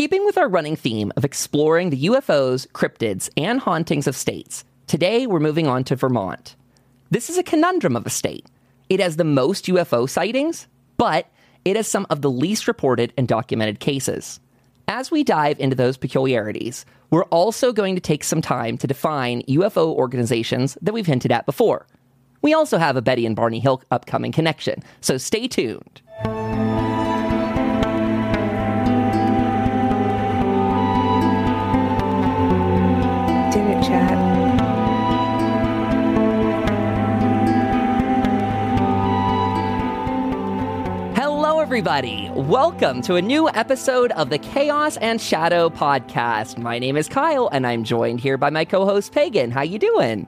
Keeping with our running theme of exploring the UFOs, cryptids, and hauntings of states, today we're moving on to Vermont. This is a conundrum of a state. It has the most UFO sightings, but it has some of the least reported and documented cases. As we dive into those peculiarities, we're also going to take some time to define UFO organizations that we've hinted at before. We also have a Betty and Barney Hill upcoming connection, so stay tuned. Everybody. Welcome to a new episode of the Chaos and Shadow podcast. My name is Kyle, and I'm joined here by my co-host Pagan. How you doing?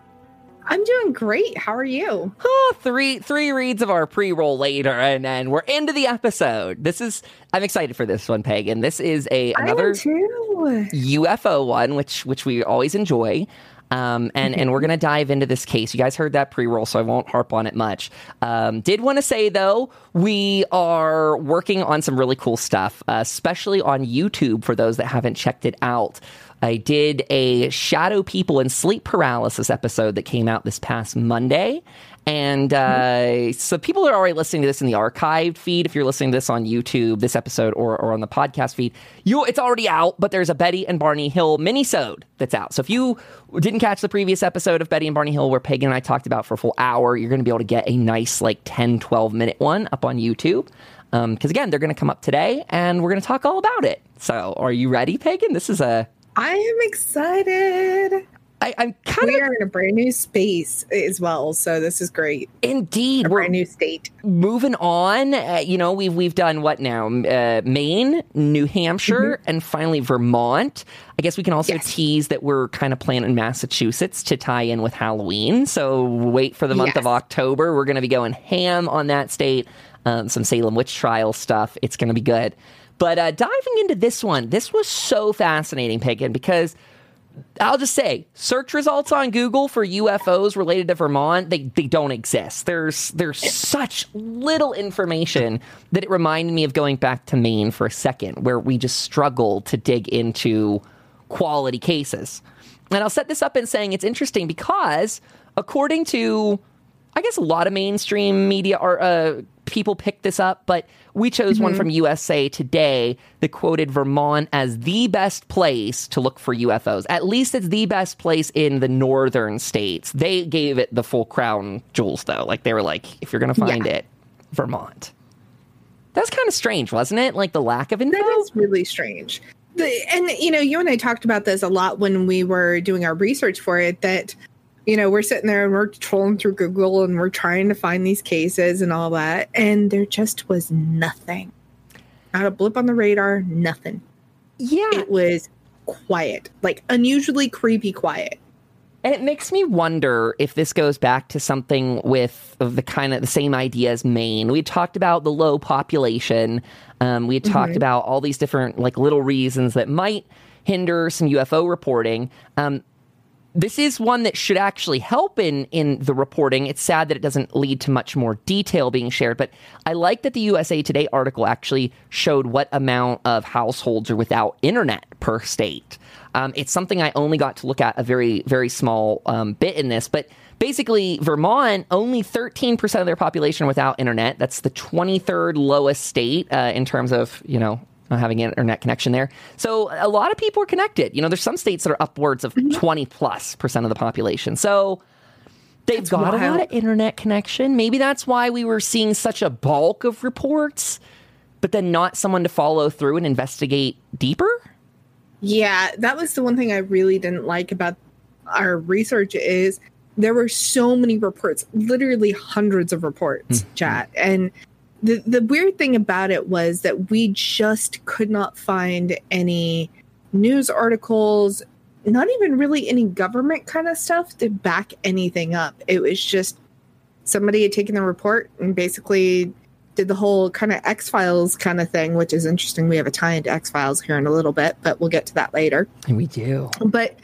I'm doing great. How are you? Oh, three three reads of our pre-roll later, and then we're into the episode. This is I'm excited for this one, Pagan. This is a another. UFO one, which which we always enjoy. Um, and and we're gonna dive into this case. You guys heard that pre-roll, so I won't harp on it much. Um, did want to say though, we are working on some really cool stuff, uh, especially on YouTube for those that haven't checked it out. I did a Shadow People and Sleep Paralysis episode that came out this past Monday. And uh, so people are already listening to this in the archived feed. If you're listening to this on YouTube, this episode, or, or on the podcast feed, you it's already out. But there's a Betty and Barney Hill minisode that's out. So if you didn't catch the previous episode of Betty and Barney Hill, where Pagan and I talked about for a full hour, you're going to be able to get a nice like 10, 12 minute one up on YouTube. Because um, again, they're going to come up today, and we're going to talk all about it. So are you ready, Pagan? This is a I am excited. I, I'm kind We of are in a brand new space as well, so this is great. indeed A we're brand new state. moving on. Uh, you know, we've we've done what now? Uh, Maine, New Hampshire, and finally Vermont. I guess we can also Yes. tease that we're kind of planning Massachusetts to tie in with Halloween. So wait for the month of October. We're going to be going ham on that state. Um, some Salem witch trial stuff. It's going to be good. But uh, diving into this one, this was so fascinating, Pagan, because I'll just say, search results on Google for UFOs related to Vermont, they, they don't exist. There's there's such little information that it reminded me of going back to Maine for a second, where we just struggle to dig into quality cases. And I'll set this up in saying it's interesting because according to I guess a lot of mainstream media are uh, people picked this up, but we chose one mm-hmm. from USA Today that quoted Vermont as the best place to look for UFOs. At least it's the best place in the northern states. They gave it the full crown jewels, though. Like they were like, if you're going to find Yeah. it, Vermont. That's kind of strange, wasn't it? Like the lack of info. That is really strange. The, and you know, you and I talked about this a lot when we were doing our research for it. That you know, we're sitting there and we're trolling through Google and we're trying to find these cases and all that, and there just was nothing. Not a blip on the radar. Nothing. yeah, It was quiet, like unusually creepy quiet. And it makes me wonder if this goes back to something with the kind of the same idea as Maine. We talked about the low population. Um, we had talked about all these different like little reasons that might hinder some UFO reporting. Um, this is one that should actually help in in the reporting. It's sad that it doesn't lead to much more detail being shared, but I like that the USA Today article actually showed what amount of households are without internet per state. Um, it's something I only got to look at a very very small um, bit in this, but basically Vermont only 13% of their population without internet. That's the 23rd lowest state uh, in terms of you know Uh, having an internet connection there. So a lot of people are connected. You know, there's some states that are upwards of mm-hmm. 20 plus percent of the population. So they've That's got a lot of internet connection. Maybe that's why we were seeing such a bulk of reports, but then not someone to follow through and investigate deeper. Yeah, that was the one thing I really didn't like about our research is there were so many reports, literally hundreds of reports, mm-hmm. chat. And the the weird thing about it was that we just could not find any news articles, not even really any government kind of stuff to back anything up. It was just somebody had taken the report and basically did the whole kind of X Files kind of thing, which is interesting. We have a tie into X Files here in a little bit, but we'll get to that later. And we do. But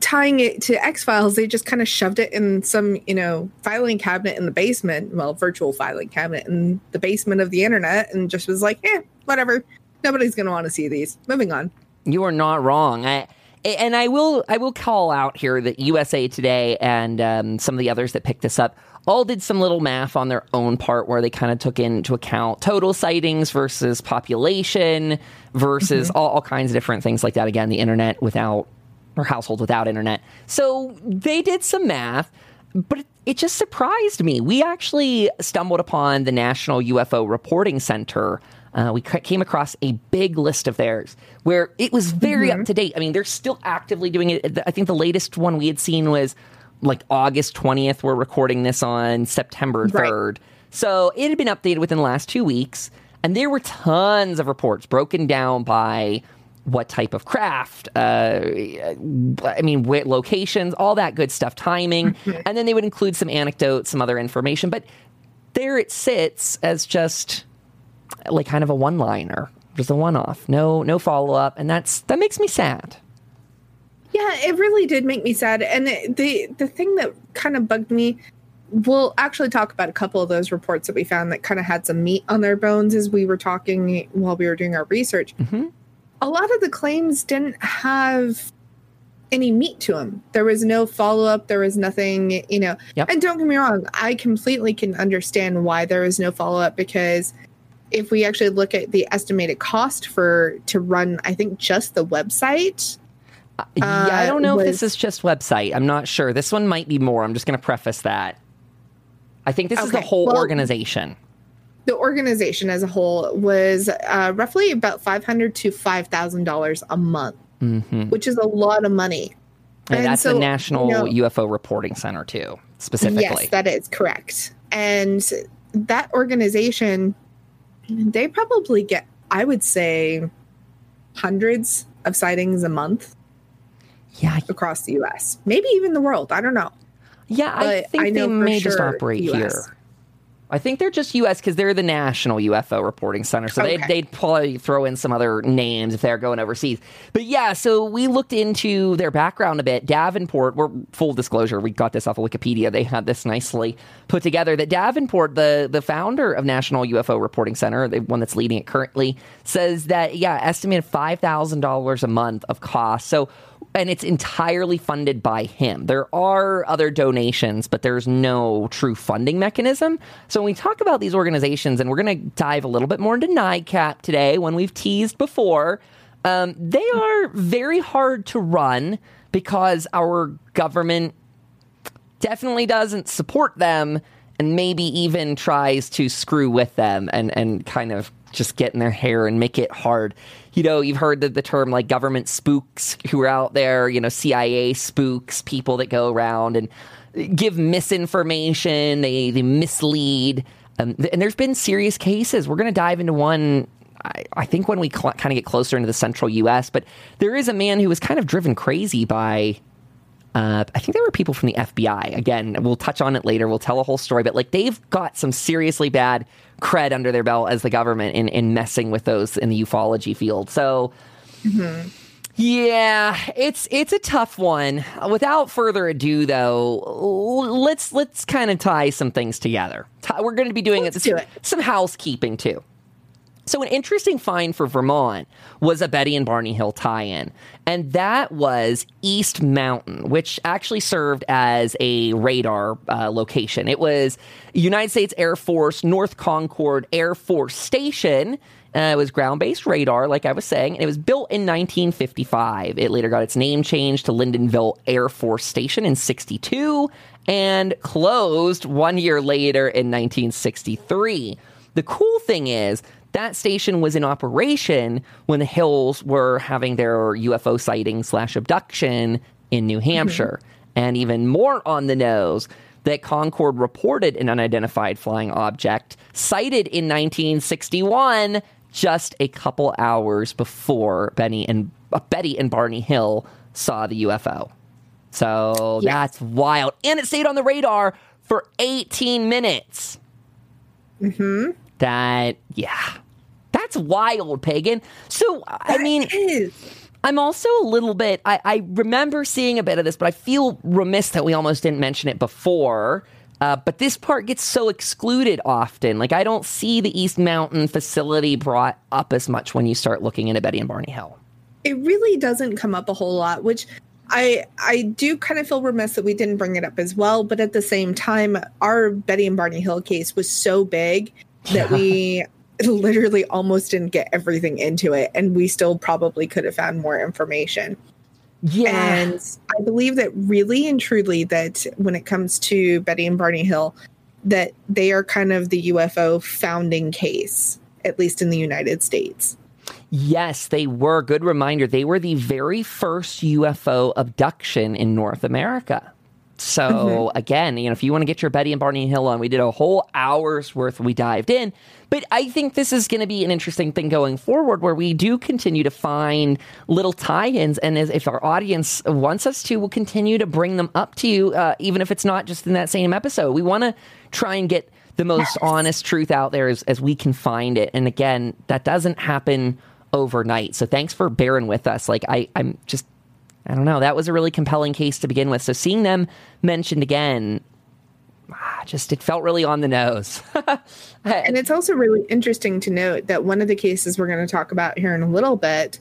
tying it to X Files, they just kind of shoved it in some, you know, filing cabinet in the basement, well, virtual filing cabinet in the basement of the internet, and just was like, eh, whatever. Nobody's going to want to see these. Moving on. You are not wrong. I, and I will I will call out here that USA Today and um, some of the others that picked this up all did some little math on their own part where they kind of took into account total sightings versus population versus mm-hmm. all, all kinds of different things like that. Again, the internet without or households without internet. So they did some math, but it, it just surprised me. We actually stumbled upon the National UFO Reporting Center uh, we came across a big list of theirs where it was very mm-hmm. up to date. I mean, they're still actively doing it. I think the latest one we had seen was like August 20th. We're recording this on September 3rd. Right. So it had been updated within the last two weeks. And there were tons of reports broken down by what type of craft, uh, I mean, locations, all that good stuff, timing. Mm-hmm. And then they would include some anecdotes, some other information. But there it sits as just like kind of a one liner, just a one off, no no follow up, and that's that makes me sad. Yeah, it really did make me sad, and the the thing that kind of bugged me. We'll actually talk about a couple of those reports that we found that kind of had some meat on their bones as we were talking while we were doing our research. Mm-hmm. A lot of the claims didn't have any meat to them. There was no follow up. There was nothing, you know. Yep. And don't get me wrong, I completely can understand why there was no follow up because if we actually look at the estimated cost for to run, I think just the website. Uh, yeah, I don't know was, if this is just website. I'm not sure. This one might be more. I'm just going to preface that. I think this okay. is the whole well, organization. The organization as a whole was uh, roughly about five hundred to five thousand dollars a month, mm-hmm. which is a lot of money. And, and that's so, the National you know, UFO Reporting Center too, specifically. Yes, that is correct. And that organization they probably get, I would say, hundreds of sightings a month. Yeah, across the U.S., maybe even the world. I don't know. Yeah, but I think I they may sure just operate here. I think they're just U.S. because they're the national UFO reporting center. So okay. they'd, they'd probably throw in some other names if they're going overseas. But yeah, so we looked into their background a bit. Davenport, we're full disclosure, we got this off of Wikipedia. They had this nicely put together that Davenport, the, the founder of National UFO Reporting Center, the one that's leading it currently, says that, yeah, estimated $5,000 a month of cost. So and it's entirely funded by him. There are other donations, but there's no true funding mechanism. So when we talk about these organizations, and we're going to dive a little bit more into NICAP today, when we've teased before, um, they are very hard to run because our government definitely doesn't support them and maybe even tries to screw with them and, and kind of just get in their hair and make it hard you know, you've heard the, the term like government spooks who are out there, you know, CIA spooks, people that go around and give misinformation, they, they mislead. Um, and there's been serious cases. We're going to dive into one I, think when we cl- kind of get closer into the central U.S., but there is a man who was kind of driven crazy by. Uh, I think there were people from the FBI. Again, we'll touch on it later. We'll tell a whole story, but like they've got some seriously bad cred under their belt as the government in, in messing with those in the ufology field. So, mm-hmm. yeah, it's it's a tough one. Without further ado, though, let's let's kind of tie some things together. We're going to be doing it, some housekeeping too. So, an interesting find for Vermont was a Betty and Barney Hill tie in, and that was East Mountain, which actually served as a radar uh, location. It was United States Air Force North Concord Air Force Station. Uh, it was ground based radar, like I was saying, and it was built in 1955. It later got its name changed to Lyndonville Air Force Station in 62 and closed one year later in 1963. The cool thing is, that station was in operation when the Hills were having their UFO sighting slash abduction in New Hampshire. Mm-hmm. And even more on the nose, that Concord reported an unidentified flying object sighted in 1961, just a couple hours before Benny and uh, Betty and Barney Hill saw the UFO. So yes. that's wild, and it stayed on the radar for 18 minutes. Hmm. That yeah, that's wild, pagan. So, I mean, I'm also a little bit, I, I, remember seeing a bit of this, but I feel remiss that we almost didn't mention it before. Uh, but this part gets so excluded often. Like I don't see the East Mountain facility brought up as much when you start looking into Betty and Barney Hill. It really doesn't come up a whole lot, which I I do kind of feel remiss that we didn't bring it up as well. But at the same time, our Betty and Barney Hill case was so big that we literally almost didn't get everything into it, and we still probably could have found more information. Yeah. And I believe that really and truly that when it comes to Betty and Barney Hill, that they are kind of the UFO founding case, at least in the United States. Yes, they were. Good reminder. They were the very first UFO abduction in North America. So mm-hmm. again, you know, if you want to get your Betty and Barney Hill on, we did a whole hour's worth. We dived in, but I think this is going to be an interesting thing going forward, where we do continue to find little tie-ins, and as, if our audience wants us to, we'll continue to bring them up to you, uh, even if it's not just in that same episode. We want to try and get the most honest truth out there as, as we can find it. And again, that doesn't happen overnight. So thanks for bearing with us. Like I, I'm just I don't know. That was a really compelling case to begin with. So seeing them mentioned again, ah, just it felt really on the nose. and it's also really interesting to note that one of the cases we're going to talk about here in a little bit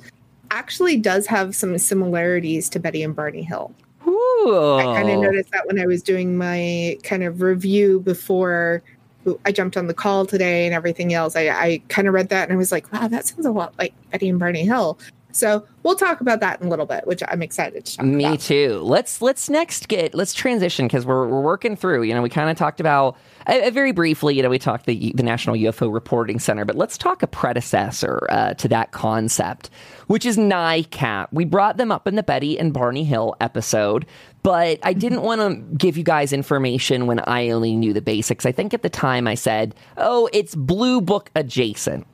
actually does have some similarities to Betty and Barney Hill. Ooh. I kind of noticed that when I was doing my kind of review before I jumped on the call today and everything else. I, I kind of read that and I was like, wow, that sounds a lot like Betty and Barney Hill. So we'll talk about that in a little bit, which I'm excited to talk about. Me about. too. Let's let's next get let's transition because we're we're working through. You know, we kind of talked about uh, very briefly. You know, we talked the the National UFO Reporting Center, but let's talk a predecessor uh, to that concept, which is NICAP. We brought them up in the Betty and Barney Hill episode, but I didn't want to give you guys information when I only knew the basics. I think at the time I said, "Oh, it's Blue Book adjacent."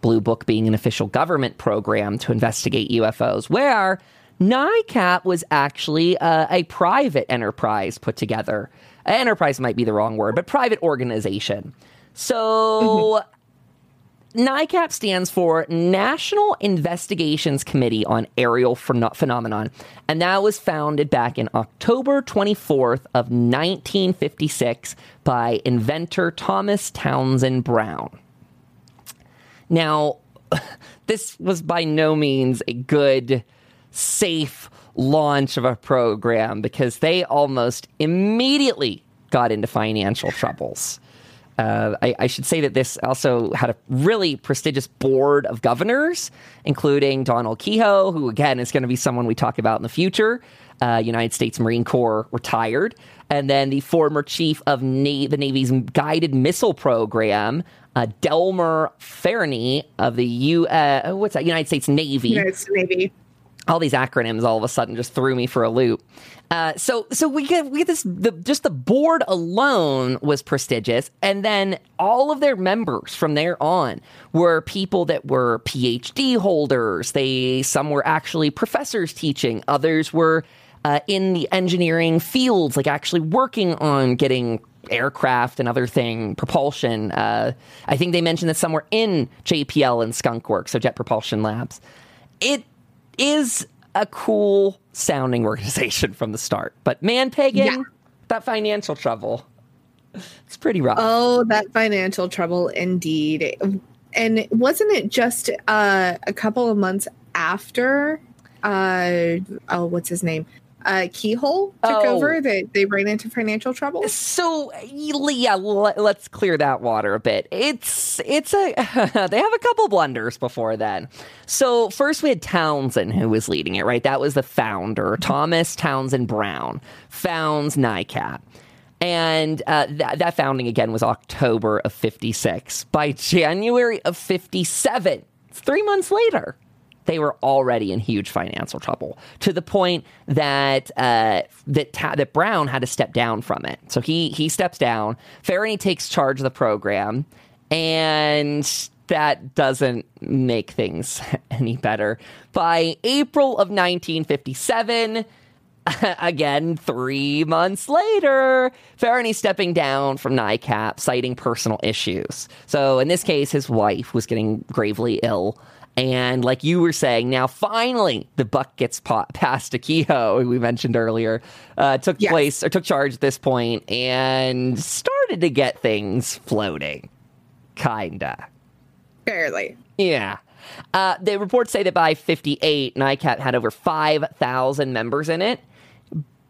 Blue Book being an official government program to investigate UFOs, where NICAP was actually uh, a private enterprise put together. Enterprise might be the wrong word, but private organization. So. NICAP stands for National Investigations Committee on Aerial Phen- Phenomenon, and that was founded back in October 24th of 1956 by inventor Thomas Townsend Brown. Now, this was by no means a good, safe launch of a program because they almost immediately got into financial troubles. Uh, I, I, should say that this also had a really prestigious board of governors, including Donald Keyhoe, who again is going to be someone we talk about in the future. Uh, United States Marine Corps retired, and then the former chief of Na- the Navy's guided missile program, uh, Delmer Fahrney of the U. Uh, what's that? United States Navy. United States Navy. All these acronyms all of a sudden just threw me for a loop. Uh, so, so we get we get this. The, just the board alone was prestigious, and then all of their members from there on were people that were PhD holders. They some were actually professors teaching. Others were uh, in the engineering fields, like actually working on getting aircraft and other thing propulsion. Uh, I think they mentioned that somewhere in JPL and Skunkworks, so Jet Propulsion Labs. It is a cool sounding organization from the start, but man, Pagan, yeah. that financial trouble, it's pretty rough. Oh, that financial trouble, indeed. And wasn't it just uh, a couple of months after? Uh, oh, what's his name? Uh, Keyhoe took oh. over, they, they ran into financial trouble. So yeah, let's clear that water a bit. It's it's a they have a couple blunders before then. So first we had Townsend who was leading it, right? That was the founder, Thomas Townsend Brown, founds NICAP. And uh, th- that founding again was October of 56. By January of 57, three months later, they were already in huge financial trouble to the point that uh, that ta- that Brown had to step down from it. So he he steps down. Fahrney takes charge of the program, and that doesn't make things any better. By April of 1957. Again, three months later, Fahrney stepping down from NICAP, citing personal issues. So, in this case, his wife was getting gravely ill And like you were saying, now finally the buck gets pa- passed to Keyhoe, we mentioned earlier, uh, took yes. place or took charge at this point and started to get things floating. Kinda. Barely. Yeah. Uh, the reports say that by 58, NICAP had over 5,000 members in it.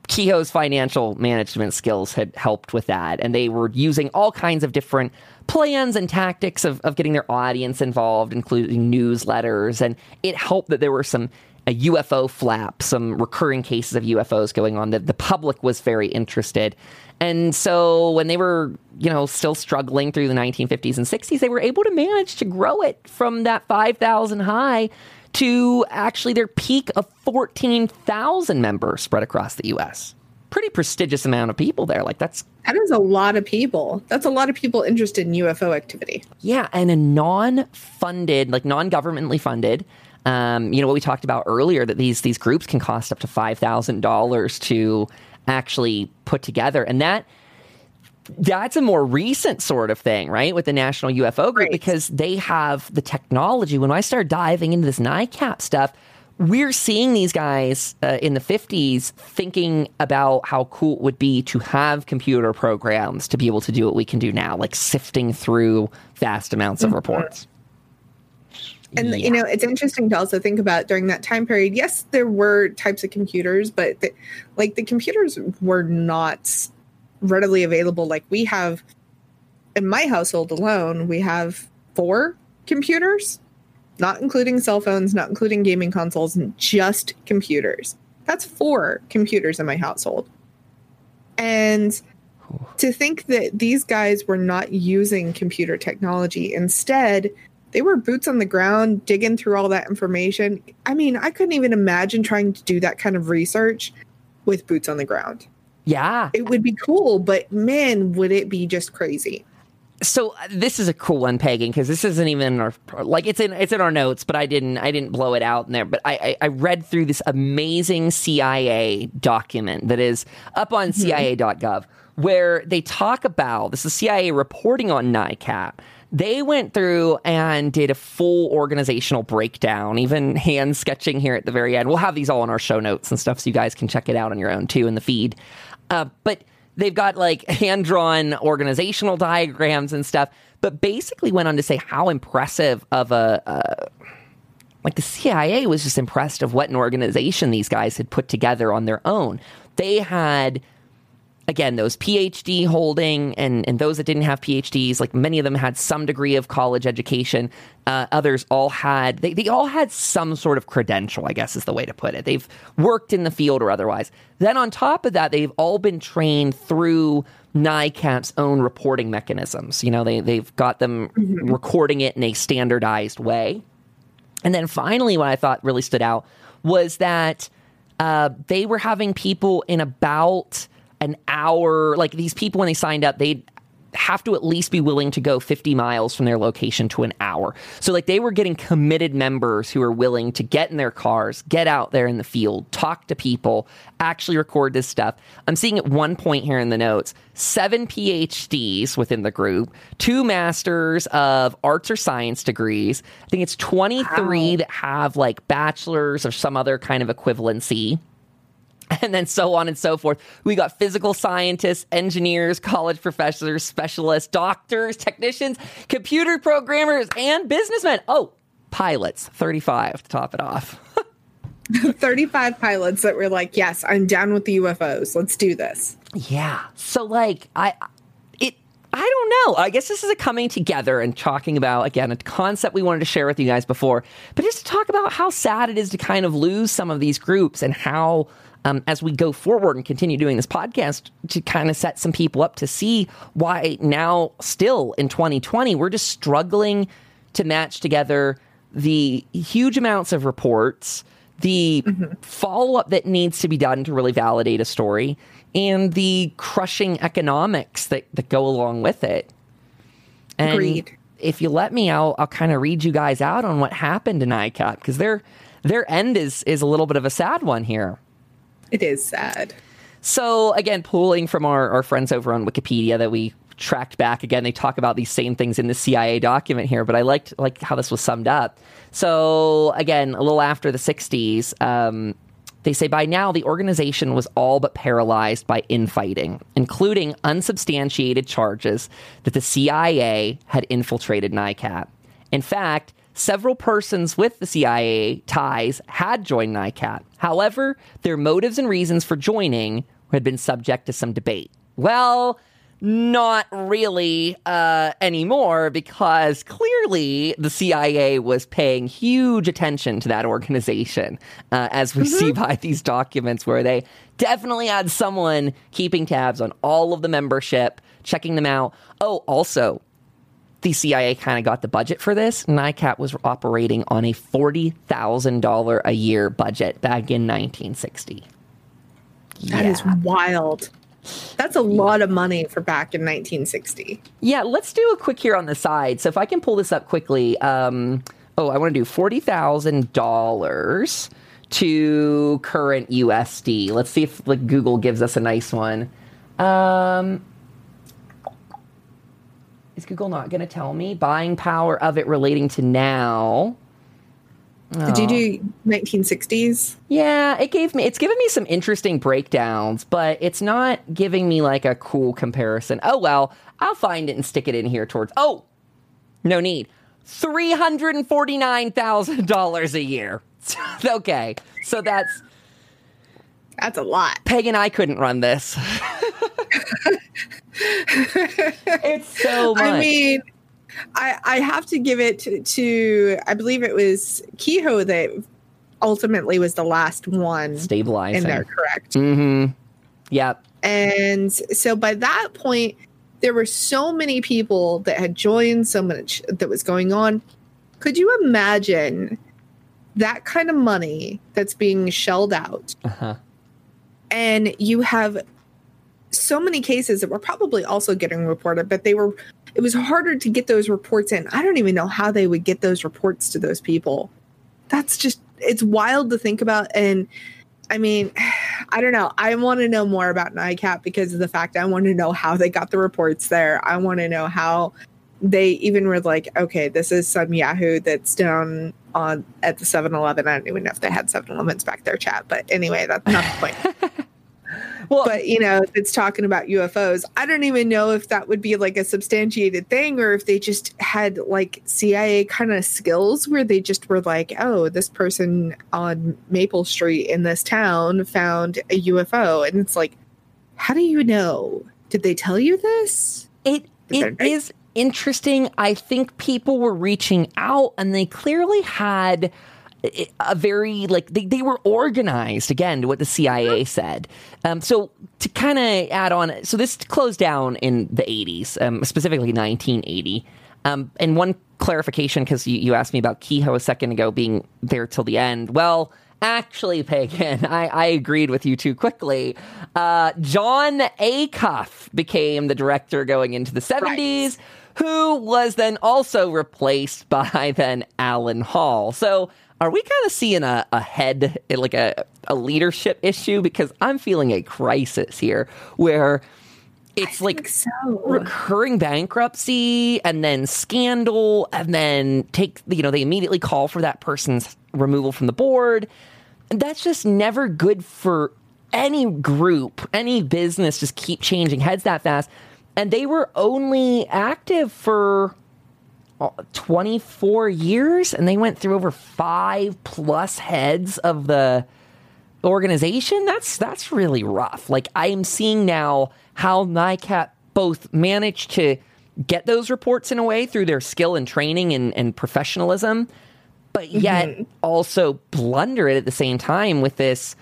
Keyhoe's financial management skills had helped with that, and they were using all kinds of different plans and tactics of, of getting their audience involved, including newsletters. And it helped that there were some a UFO flap, some recurring cases of UFOs going on. That the public was very interested. And so when they were, you know, still struggling through the 1950s and 60s, they were able to manage to grow it from that 5,000 high to actually their peak of 14,000 members spread across the US. Pretty prestigious amount of people there. Like that's that is a lot of people. That's a lot of people interested in UFO activity. Yeah, and a non-funded, like non-governmentally funded. Um, you know what we talked about earlier that these these groups can cost up to five thousand dollars to actually put together, and that that's a more recent sort of thing, right? With the National UFO Group, right. because they have the technology. When I start diving into this NICAP stuff, we're seeing these guys uh, in the 50s thinking about how cool it would be to have computer programs to be able to do what we can do now, like sifting through vast amounts of mm-hmm. reports. And yeah. you know, it's interesting to also think about during that time period. Yes, there were types of computers, but the, like the computers were not readily available. Like we have in my household alone, we have four computers, not including cell phones, not including gaming consoles, and just computers. That's four computers in my household. And to think that these guys were not using computer technology, instead, they were boots on the ground digging through all that information. I mean, I couldn't even imagine trying to do that kind of research with boots on the ground. Yeah. It would be cool, but man, would it be just crazy. So uh, this is a cool one, Pagan, because this isn't even in our like it's in it's in our notes, but I didn't I didn't blow it out in there. But I I, I read through this amazing CIA document that is up on mm-hmm. CIA.gov where they talk about this is CIA reporting on NICAP. They went through and did a full organizational breakdown, even hand sketching here at the very end. We'll have these all in our show notes and stuff so you guys can check it out on your own too in the feed. Uh, but they've got like hand drawn organizational diagrams and stuff, but basically went on to say how impressive of a. Uh, like the CIA was just impressed of what an organization these guys had put together on their own. They had again, those PhD holding and, and those that didn't have PhDs, like many of them had some degree of college education. Uh, others all had, they, they all had some sort of credential, I guess is the way to put it. They've worked in the field or otherwise. Then on top of that, they've all been trained through NICAP's own reporting mechanisms. You know, they, they've got them mm-hmm. recording it in a standardized way. And then finally, what I thought really stood out was that uh, they were having people in about an hour. Like these people, when they signed up, they'd have to at least be willing to go 50 miles from their location to an hour. So, like, they were getting committed members who are willing to get in their cars, get out there in the field, talk to people, actually record this stuff. I'm seeing at one point here in the notes seven PhDs within the group, two masters of arts or science degrees. I think it's 23 wow. that have like bachelors or some other kind of equivalency. and then so on and so forth. We got physical scientists, engineers, college professors, specialists, doctors, technicians, computer programmers, and businessmen. Oh, pilots, 35 to top it off. 35 pilots that were like, yes, I'm down with the UFOs. Let's do this. Yeah. So, like, I. It, I don't know. I guess this is a coming together and talking about, again, a concept we wanted to share with you guys before, but just to talk about how sad it is to kind of lose some of these groups and how um, as we go forward and continue doing this podcast to kind of set some people up to see why now, still in 2020, we're just struggling to match together the huge amounts of reports, the mm-hmm. follow up that needs to be done to really validate a story, and the crushing economics that, that go along with it. And Agreed. If you let me, I'll, I'll kind of read you guys out on what happened in NICAP because their their end is is a little bit of a sad one here. It is sad. So again, pulling from our, our friends over on Wikipedia that we tracked back again. They talk about these same things in the CIA document here, but I liked like how this was summed up. So again, a little after the 60s, um, they say by now the organization was all but paralyzed by infighting, including unsubstantiated charges that the CIA had infiltrated NICAP. In fact, several persons with the CIA ties had joined NICAP. However, their motives and reasons for joining had been subject to some debate. Well, not really uh, anymore because clearly the CIA was paying huge attention to that organization, uh, as we mm-hmm. see by these documents, where they definitely had someone keeping tabs on all of the membership, checking them out. Oh, also, the CIA kind of got the budget for this. NICAP was operating on a $40,000 a year budget back in 1960. That yeah. is wild. That's a lot of money for back in 1960. Yeah, let's do a quick here on the side. So if I can pull this up quickly. Um, oh, I want to do $40,000 to current USD. Let's see if like Google gives us a nice one. Um, is Google not going to tell me? Buying power of it relating to now. Oh. Did you oh. do 1960s? Yeah, it gave me it's given me some interesting breakdowns, but it's not giving me like a cool comparison. Oh well, I'll find it and stick it in here towards Oh, no need. $349,000 a year. okay. So that's that's a lot. Peg and I couldn't run this. it's so much. I mean, I, I have to give it to, to, I believe it was Keyhoe that ultimately was the last one stabilizing in there, correct? Mm-hmm. Yep. And so by that point, there were so many people that had joined, so much that was going on. Could you imagine that kind of money that's being shelled out? Uh-huh. And you have so many cases that were probably also getting reported, but they were it was harder to get those reports in. I don't even know how they would get those reports to those people. That's just it's wild to think about and I mean, I don't know. I want to know more about NICAP because of the fact I want to know how they got the reports there. I want to know how they even were like, okay, this is some Yahoo that's down on at the 7-Eleven. I don't even know if they had 7-Elevens back there, chat. But anyway, that's not the point. well, but you know, if it's talking about UFOs, I don't even know if that would be like a substantiated thing or if they just had like CIA kind of skills where they just were like, oh, this person on Maple Street in this town found a UFO. And it's like, how do you know? Did they tell you this? It it is interesting. I think people were reaching out and they clearly had a very like they, they were organized again to what the CIA said. Um, so to kind of add on, so this closed down in the 80s, um, specifically 1980. Um, and one clarification because you, you asked me about Keyhoe a second ago being there till the end. Well, actually, Pagan, I, I agreed with you too quickly. Uh, John Acuff became the director going into the 70s. Right. Who was then also replaced by then Alan Hall. So are we kind of seeing a, a head, like a, a leadership issue? Because I'm feeling a crisis here where it's like so. recurring bankruptcy and then scandal and then take, you know, they immediately call for that person's removal from the board. And that's just never good for any group, any business, just keep changing heads that fast. And they were only active for 24 years and they went through over five plus heads of the organization that's that's really rough like i am seeing now how nicap both managed to get those reports in a way through their skill and training and, and professionalism but yet mm-hmm. also blunder it at the same time with this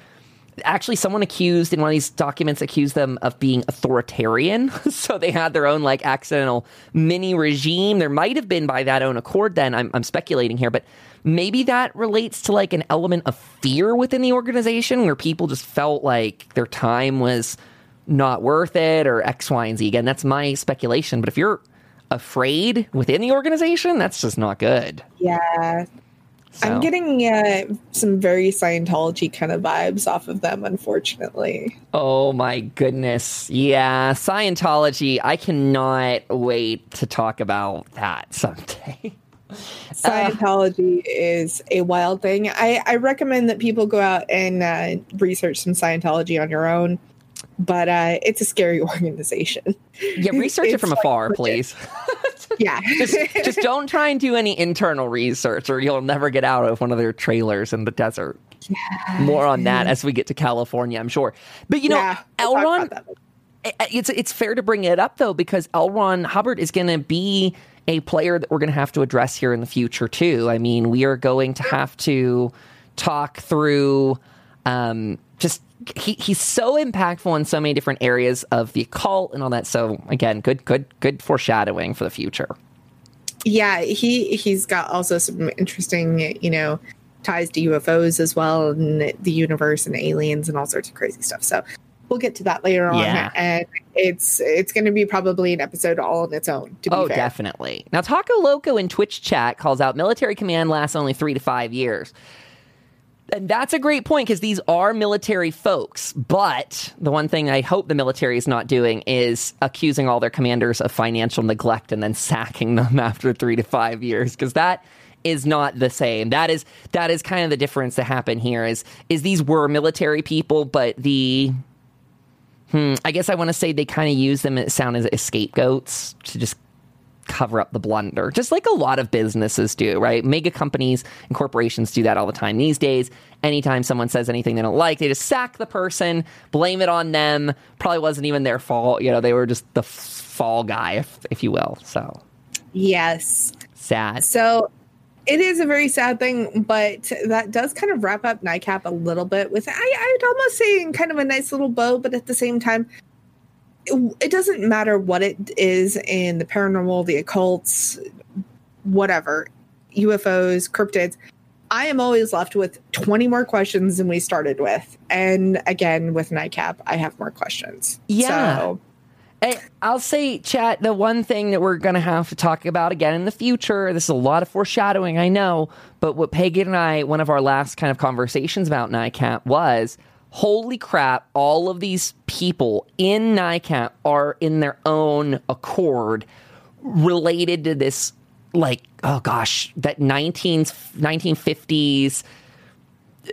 actually someone accused in one of these documents accused them of being authoritarian. So they had their own like accidental mini regime. There might have been by that own accord then I'm, I'm speculating here but maybe that relates to like an element of fear within the organization where people just felt like their time was not worth it or x y and z. Again that's my speculation but if you're afraid within the organization that's just not good. Yeah So. I'm getting uh, some very Scientology kind of vibes off of them, unfortunately. Oh my goodness. Yeah, Scientology. I cannot wait to talk about that someday. Scientology uh, is a wild thing. I, I, recommend that people go out and uh, research some Scientology on your own, but uh, it's a scary organization. Yeah, research it from like, afar, please. yeah. just, just don't try and do any internal research or you'll never get out of one of their trailers in the desert. Yeah. More on that as we get to California, I'm sure. But you know, yeah, we'll L. Ron, it's it's fair to bring it up though because L. Ron Hubbard is going to be a player that we're going to have to address here in the future too. I mean, we are going to have to talk through um, just he, he's so impactful in so many different areas of the occult and all that. So again, good good good foreshadowing for the future. Yeah, he he's got also some interesting, you know, ties to UFOs as well and the universe and aliens and all sorts of crazy stuff. So we'll get to that later on. Yeah. And it's it's going to be probably an episode all on its own. oh, fair. definitely. Now, Taco Loco in Twitch chat calls out military command lasts only three to five years. And that's a great point because these are military folks. But the one thing I hope the military is not doing is accusing all their commanders of financial neglect and then sacking them after three to five years because that is not the same. That is that is kind of the difference that happened here. Is is these were military people, but the Hmm, I guess I want to say they kind of use them sound as scapegoats to just cover up the blunder, just like a lot of businesses do, right? Mega companies and corporations do that all the time these days. Anytime someone says anything they don't like, they just sack the person, blame it on them. Probably wasn't even their fault. You know, they were just the fall guy, if, if you will. So, yes. Sad. So, it is a very sad thing, but that does kind of wrap up NICAP a little bit with I, I'd almost say in kind of a nice little bow, but at the same time, it, it doesn't matter what it is in the paranormal, the occults, whatever, UFOs, cryptids. I am always left with 20 more questions than we started with. And again, with NICAP, I have more questions. Yeah. So, Hey, I'll say, chat, the one thing that we're going to have to talk about again in the future, this is a lot of foreshadowing, I know, but what Peggy and I, one of our last kind of conversations about NICAP was holy crap, all of these people in NICAP are in their own accord related to this, like, oh gosh, that 19, 1950s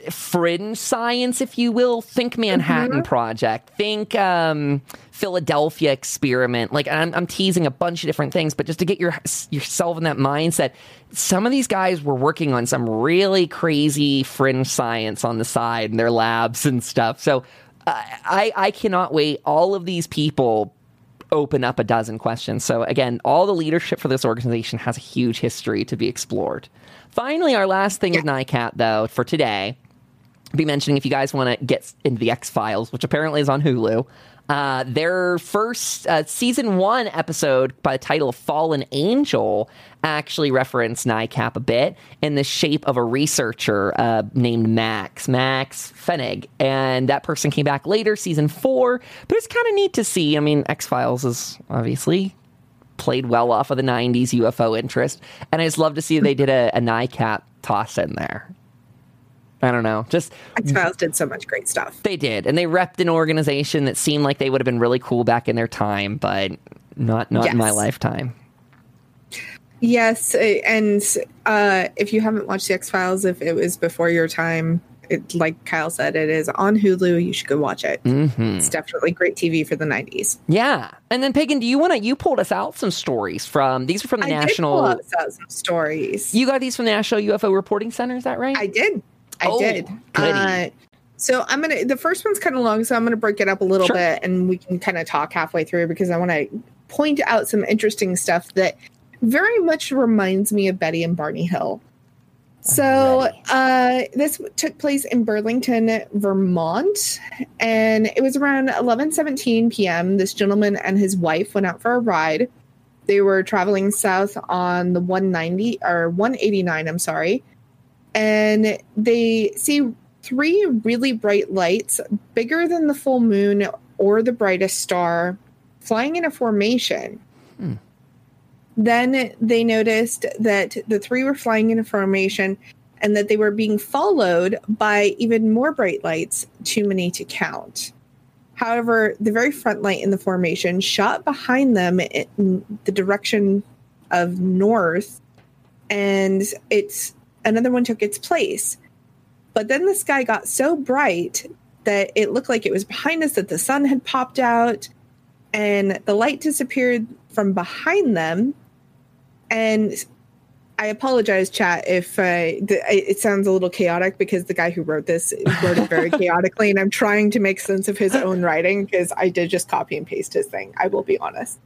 fringe science, if you will. Think Manhattan mm-hmm. Project. Think um, Philadelphia Experiment. Like I'm, I'm, teasing a bunch of different things, but just to get your yourself in that mindset, some of these guys were working on some really crazy fringe science on the side in their labs and stuff. So uh, I, I cannot wait. All of these people open up a dozen questions. So again, all the leadership for this organization has a huge history to be explored. Finally, our last thing yeah. with NICAP, though, for today, be mentioning if you guys want to get into the X Files, which apparently is on Hulu. Uh, their first uh, season one episode by the title Fallen Angel actually referenced NICAP a bit in the shape of a researcher uh, named Max, Max Fennig. And that person came back later, season four. But it's kind of neat to see. I mean, X Files is obviously played well off of the 90s UFO interest. And I just love to see they did a, a NICAP toss in there. I don't know. Just X Files did so much great stuff. They did, and they repped an organization that seemed like they would have been really cool back in their time, but not not yes. in my lifetime. Yes, and uh, if you haven't watched the X Files, if it was before your time, it, like Kyle said, it is on Hulu. You should go watch it. Mm-hmm. It's definitely great TV for the '90s. Yeah, and then Pagan, do you want to? You pulled us out some stories from these are from the I National. Did pull out some stories. You got these from the National UFO Reporting Center. Is that right? I did. I oh, did. Uh, so I'm gonna. The first one's kind of long, so I'm gonna break it up a little sure. bit, and we can kind of talk halfway through because I want to point out some interesting stuff that very much reminds me of Betty and Barney Hill. So uh, this took place in Burlington, Vermont, and it was around 11:17 p.m. This gentleman and his wife went out for a ride. They were traveling south on the 190 or 189. I'm sorry, and they see three really bright lights, bigger than the full moon or the brightest star, flying in a formation. Then they noticed that the three were flying in a formation and that they were being followed by even more bright lights, too many to count. However, the very front light in the formation shot behind them in the direction of north, and it's another one took its place. But then the sky got so bright that it looked like it was behind us, that the sun had popped out, and the light disappeared from behind them. And I apologize, chat, if uh, the, it sounds a little chaotic because the guy who wrote this wrote it very chaotically, and I'm trying to make sense of his own writing because I did just copy and paste his thing. I will be honest.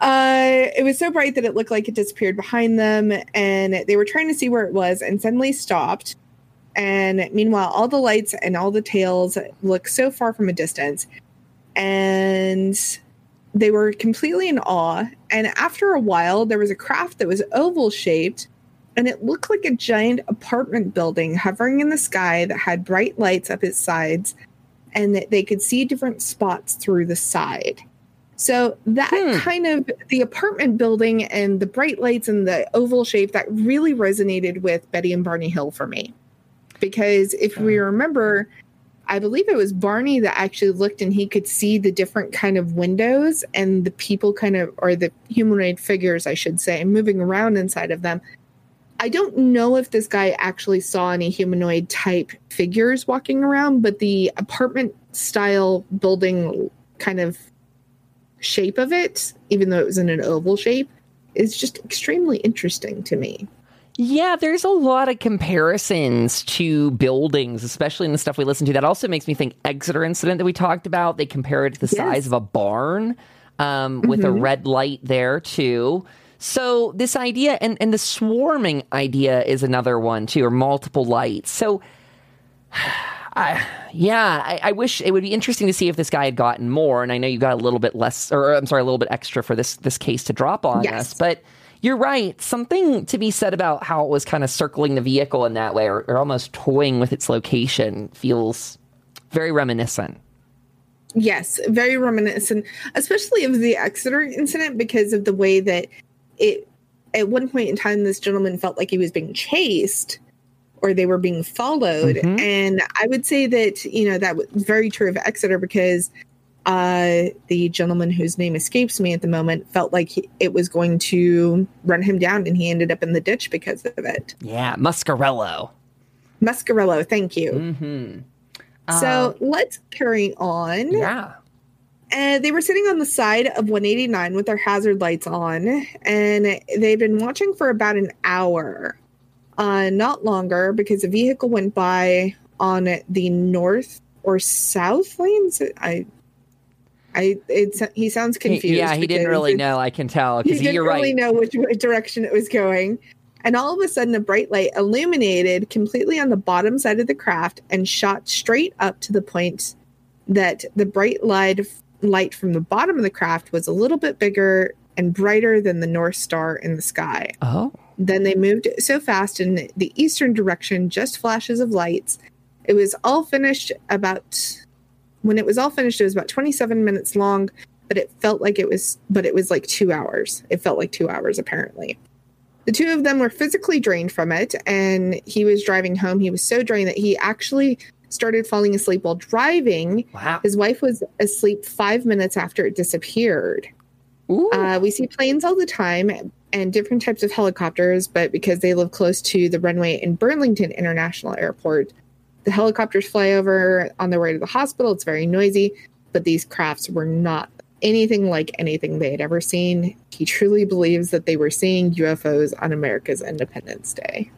Uh, it was so bright that it looked like it disappeared behind them, and they were trying to see where it was, and suddenly stopped. And meanwhile, all the lights and all the tails look so far from a distance, and they were completely in awe. And after a while, there was a craft that was oval shaped and it looked like a giant apartment building hovering in the sky that had bright lights up its sides and that they could see different spots through the side. So that hmm. kind of the apartment building and the bright lights and the oval shape that really resonated with Betty and Barney Hill for me. Because if we remember, I believe it was Barney that actually looked and he could see the different kind of windows and the people kind of, or the humanoid figures, I should say, moving around inside of them. I don't know if this guy actually saw any humanoid type figures walking around, but the apartment style building kind of shape of it, even though it was in an oval shape, is just extremely interesting to me. Yeah, there's a lot of comparisons to buildings, especially in the stuff we listen to. That also makes me think Exeter incident that we talked about. They compare it to the yes. size of a barn um, with mm-hmm. a red light there too. So this idea and, and the swarming idea is another one too, or multiple lights. So I, yeah, I, I, wish it would be interesting to see if this guy had gotten more. And I know you got a little bit less, or I'm sorry, a little bit extra for this this case to drop on yes. us, but you're right. Something to be said about how it was kind of circling the vehicle in that way, or, or almost toying with its location, feels very reminiscent. Yes, very reminiscent, especially of the Exeter incident because of the way that it. At one point in time, this gentleman felt like he was being chased, or they were being followed, mm-hmm. and I would say that you know that was very true of Exeter because uh, the gentleman whose name escapes me at the moment felt like he, it was going to run him down, and he ended up in the ditch because of it. Yeah, Muscarello. Muscarello, thank you. Mm-hmm. Uh, so let's carry on. Yeah. And uh, they were sitting on the side of 189 with their hazard lights on, and they'd been watching for about an hour, uh, not longer, because a vehicle went by on the north or south lanes. I I he sounds confused. He, yeah, he didn't really know. I can tell because he didn't really right. know which, which direction it was going. And all of a sudden, a bright light illuminated completely on the bottom side of the craft and shot straight up to the point that the bright light light from the bottom of the craft was a little bit bigger and brighter than the North Star in the sky. Oh. Then they moved so fast in the eastern direction, just flashes of lights. It was all finished about when it was all finished, it was about 27 minutes long, but it felt like it was, but it was like two hours. It felt like two hours, apparently. The two of them were physically drained from it, and he was driving home. He was so drained that he actually started falling asleep while driving. Wow. His wife was asleep five minutes after it disappeared. Uh, we see planes all the time and different types of helicopters, but because they live close to the runway in Burlington International Airport, the helicopters fly over on their way to the hospital. It's very noisy, but these crafts were not anything like anything they had ever seen. He truly believes that they were seeing UFOs on America's Independence Day.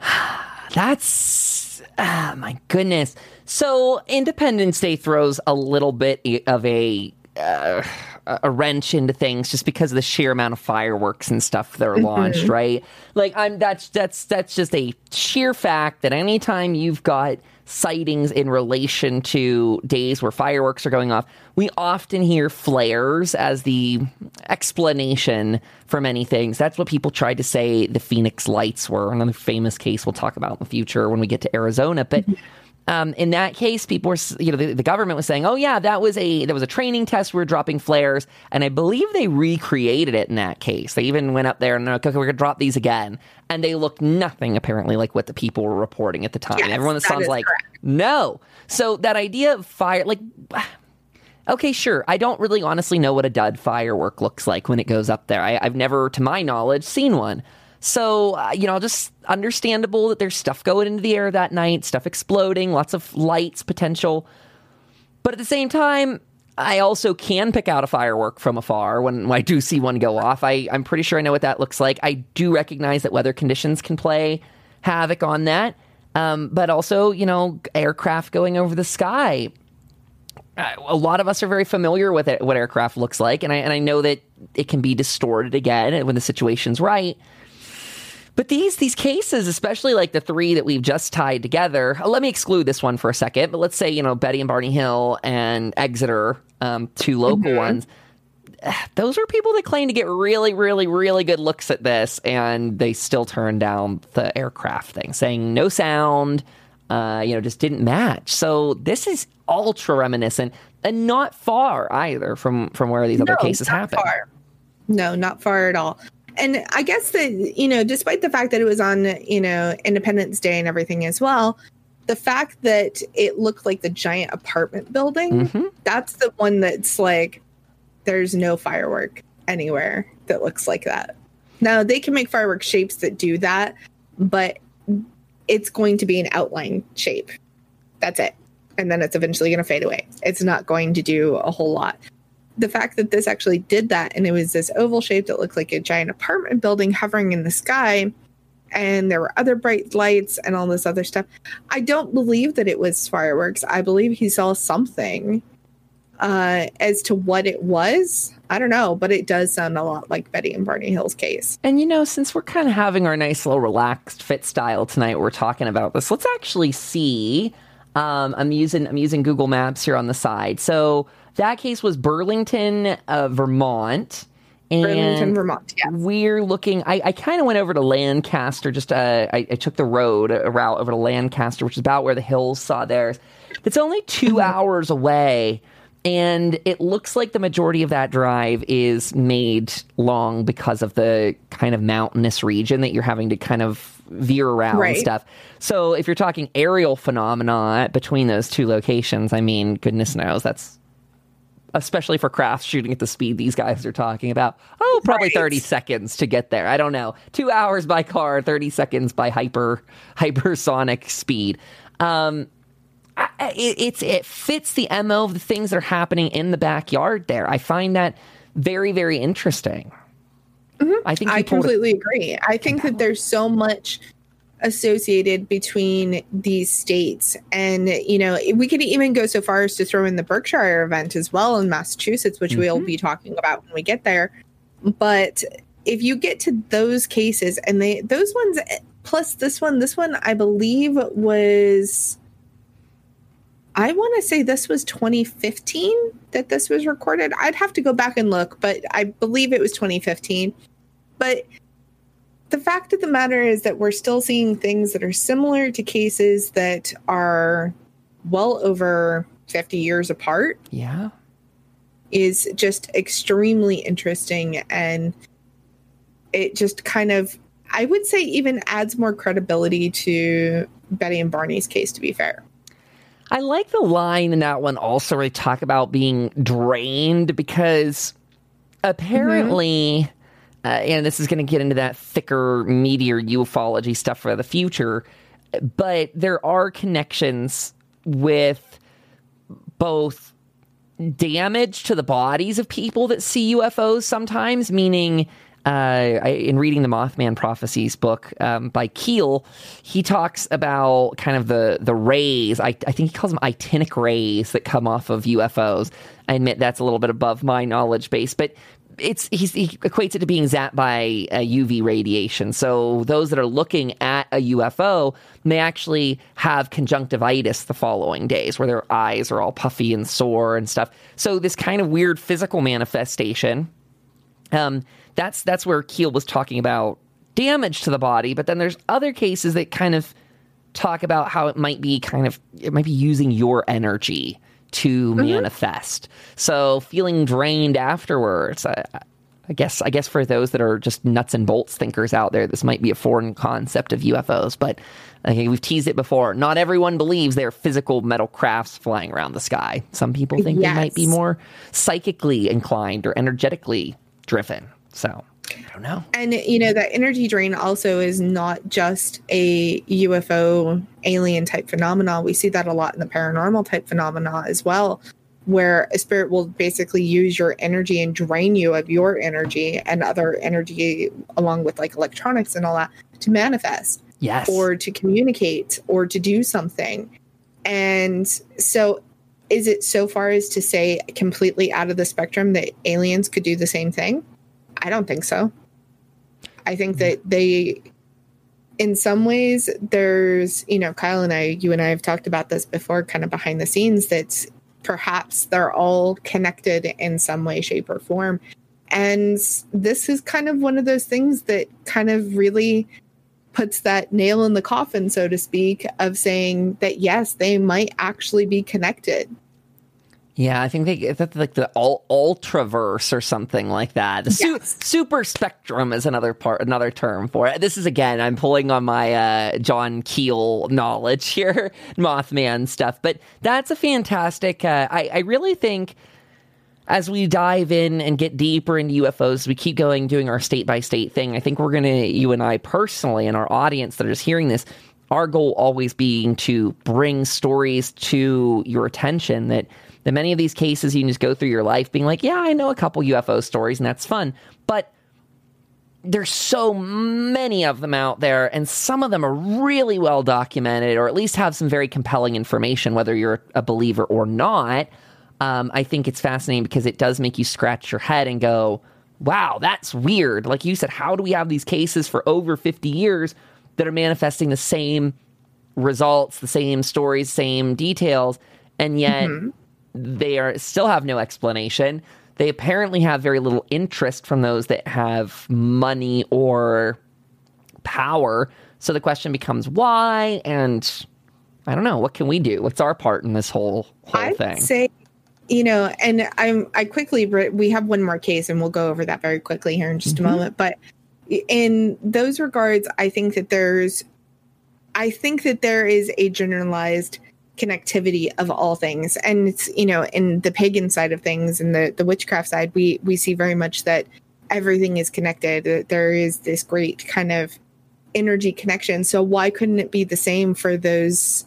That's ah, my goodness. So Independence Day throws a little bit of a uh, a wrench into things just because of the sheer amount of fireworks and stuff that are mm-hmm. launched, right? Like I'm that's that's that's just a sheer fact that anytime you've got sightings in relation to days where fireworks are going off, we often hear flares as the explanation for many things. That's what people tried to say the Phoenix lights were. Another famous case we'll talk about in the future when we get to Arizona. But Um, in that case, people were, you know, the, the, government was saying, "Oh yeah, that was a that was a training test. We were dropping flares," and I believe they recreated it in that case. They even went up there and okay, we're gonna drop these again, and they looked nothing apparently like what the people were reporting at the time. Yes, Everyone that sounds like correct. no. So that idea of fire, like. Okay, sure. I don't really honestly know what a dud firework looks like when it goes up there. I, I've never, to my knowledge, seen one. So, uh, you know, just understandable that there's stuff going into the air that night, stuff exploding, lots of lights potential. But at the same time, I also can pick out a firework from afar when, I do see one go off. I, I'm pretty sure I know what that looks like. I do recognize that weather conditions can play havoc on that. Um, but also, you know, aircraft going over the sky. Uh, a lot of us are very familiar with it, what aircraft looks like, and I and I know that it can be distorted again when the situation's right. But these these cases, especially like the three that we've just tied together, uh, let me exclude this one for a second. But let's say you know Betty and Barney Hill and Exeter, um, two local mm-hmm. ones. Those are people that claim to get really, really, really good looks at this, and they still turn down the aircraft thing, saying no sound, uh, you know, just didn't match. So this is ultra reminiscent, and not far either from from where these other cases happen. Far. No, not far at all and I guess that, you know, despite the fact that it was on, you know, Independence Day and everything as well, the fact that it looked like the giant apartment building, mm-hmm. that's the one that's like, there's no firework anywhere that looks like that. Now, they can make firework shapes that do that, but it's going to be an outline shape. That's it. And then it's eventually going to fade away. It's not going to do a whole lot the fact that this actually did that and it was this oval shape that looked like a giant apartment building hovering in the sky and there were other bright lights and all this other stuff. I don't believe that it was fireworks. I believe he saw something uh, as to what it was. I don't know but it does sound a lot like betty and barney hill's case. And you know since we're kind of having our nice little relaxed fit style tonight we're talking about this let's actually see um, i'm using i'm using google maps here on the side. So that case was Burlington, uh, Vermont. And Burlington, Vermont. Yeah. We're looking. I, I kind of went over to Lancaster. Just uh, I, I, took the road a route over to Lancaster, which is about where the hills saw theirs. It's only 2 mm-hmm. hours away, and it looks like the majority of that drive is made long because of the kind of mountainous region that you're having to kind of veer around right. and stuff. So if you're talking aerial phenomena between those two locations, I mean, goodness knows that's especially for crafts shooting at the speed these guys are talking about. Oh, probably right. 30 seconds to get there. I don't know. Two hours by car, 30 seconds by hyper hypersonic speed. Um, it, it's it fits the mo of the things that are happening in the backyard there. I find that very very interesting. Mm-hmm. I think I completely agree. I think that there's so much associated between these states. And, you know, we could even go so far as to throw in the Berkshire event as well in Massachusetts, which mm-hmm. we'll be talking about when we get there. But if you get to those cases and they, those ones, plus this one, this one, I believe was. I want to say this was 2015 that this was recorded. I'd have to go back and look, but I believe it was 2015. But the fact of the matter is that we're still seeing things that are similar to cases that are well over 50 years apart. Yeah. Is just extremely interesting. And it just kind of, I would say, even adds more credibility to Betty and Barney's case, to be fair. I like the line in that one also where they talk about being drained because apparently. Mm-hmm uh, and this is going to get into that thicker, meteor ufology stuff for the future. But there are connections with both damage to the bodies of people that see UFOs sometimes, meaning. Uh, I, in reading the Mothman Prophecies book um, by Keel, he talks about kind of the the rays. I, I think he calls them actinic rays that come off of UFOs. I admit that's a little bit above my knowledge base, but it's he equates it to being zapped by UV radiation. So those that are looking at a UFO may actually have conjunctivitis the following days, where their eyes are all puffy and sore and stuff. So this kind of weird physical manifestation. Um, that's that's where Keel was talking about damage to the body, but then there's other cases that kind of talk about how it might be kind of it might be using your energy to mm-hmm. manifest. So feeling drained afterwards. I, I guess I guess for those that are just nuts and bolts thinkers out there, this might be a foreign concept of UFOs, but okay, we've teased it before. Not everyone believes they're physical metal crafts flying around the sky. Some people think yes. they might be more psychically inclined or energetically driven. So I don't know. And you know that energy drain also is not just a UFO alien type phenomenon. We see that a lot in the paranormal type phenomena as well where a spirit will basically use your energy and drain you of your energy and other energy along with like electronics and all that to manifest yes or to communicate or to do something and so is it so far as to say completely out of the spectrum that aliens could do the same thing i don't think so i think that they in some ways there's you know kyle and i you and i have talked about this before kind of behind the scenes that perhaps they're all connected in some way, shape, or form. And this is kind of one of those things that kind of really puts that nail in the coffin, so to speak, of saying that yes, they might actually be connected. Yeah, I think they that's like the ultraverse or something like that. The su- super spectrum is another part, another term for it. This is again, I'm pulling on my uh, John Keel knowledge here, Mothman stuff. But that's a fantastic. Uh, I, I really think as we dive in and get deeper into UFOs, we keep going doing our state by state thing. I think we're going to, you and I personally, and our audience that are just hearing this, our goal always being to bring stories to your attention that that many of these cases you can just go through your life being like, yeah, I know a couple UFO stories and that's fun. But there's so many of them out there, and some of them are really well documented, or at least have some very compelling information, whether you're a believer or not. Um, I think it's fascinating because it does make you scratch your head and go, wow, that's weird. Like you said, how do we have these cases for over 50 years that are manifesting the same results, the same stories, same details, and yet mm-hmm they are still have no explanation. They apparently have very little interest from those that have money or power. So the question becomes why and I don't know, what can we do? What's our part in this whole whole I'd thing? Say you know, and I'm I quickly we have one more case and we'll go over that very quickly here in just mm-hmm. a moment, but in those regards I think that there's I think that there is a generalized connectivity of all things. And it's you know in the pagan side of things and the the witchcraft side we we see very much that everything is connected. That there is this great kind of energy connection. So why couldn't it be the same for those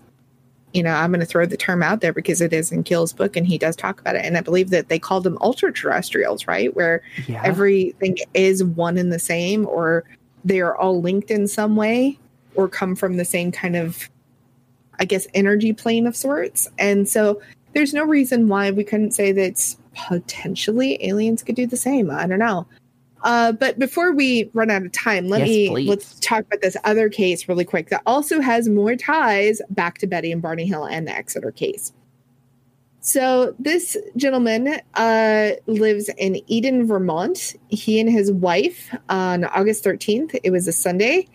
you know i'm going to throw the term out there because it is in Keel's book and he does talk about it. And i believe that they call them ultra terrestrials right? Where yeah. everything is one and the same or they are all linked in some way or come from the same kind of I guess, energy plane of sorts. And so there's no reason why we couldn't say that potentially aliens could do the same. I don't know. Uh, but before we run out of time, let yes, me please. let's talk about this other case really quick that also has more ties back to Betty and Barney Hill and the Exeter case. So this gentleman uh, lives in Eden, Vermont. He and his wife on August 13th. It was a Sunday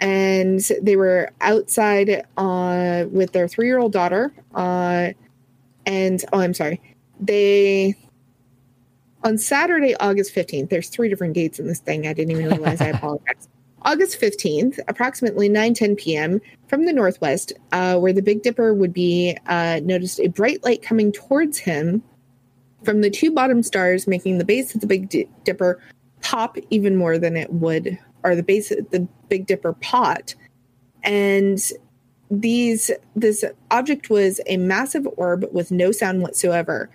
and they were outside uh, with their three year old daughter. Uh, and oh, I'm sorry. They on Saturday, August 15th, there's three different dates in this thing. I didn't even realize. I apologize. August 15th, approximately 9 10 p.m., from the northwest, uh, where the Big Dipper would be, uh, noticed a bright light coming towards him from the two bottom stars, making the base of the Big Dipper pop even more than it would or the base the Big Dipper pot, and these this object was a massive orb with no sound whatsoever.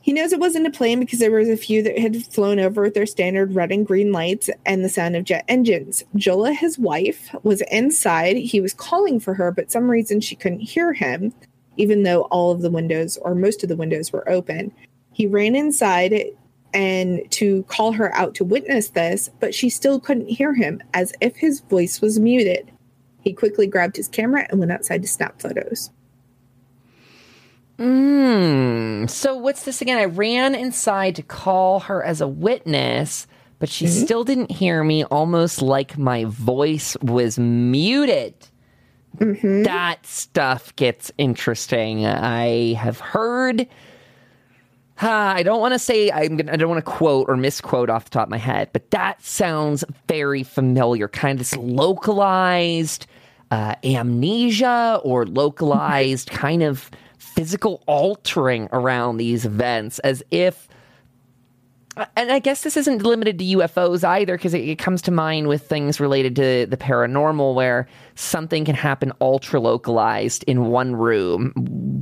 He knows it wasn't a plane because there was a few that had flown over with their standard red and green lights and the sound of jet engines. Jola, his wife, was inside. He was calling for her, but some reason she couldn't hear him, even though all of the windows or most of the windows were open. He ran inside and to call her out to witness this, but she still couldn't hear him as if his voice was muted. He quickly grabbed his camera and went outside to snap photos. Hmm. So what's this again? I ran inside to call her as a witness, but she mm-hmm. still didn't hear me, almost like my voice was muted. Mhm. that stuff gets interesting. I have heard. Uh, I don't want to say I'm gonna, I don't want to quote or misquote off the top of my head, but that sounds very familiar. Kind of this localized uh, amnesia or localized kind of physical altering around these events, as if and I guess this isn't limited to UFOs either, because it, it, comes to mind with things related to the paranormal, where something can happen ultra localized in one room,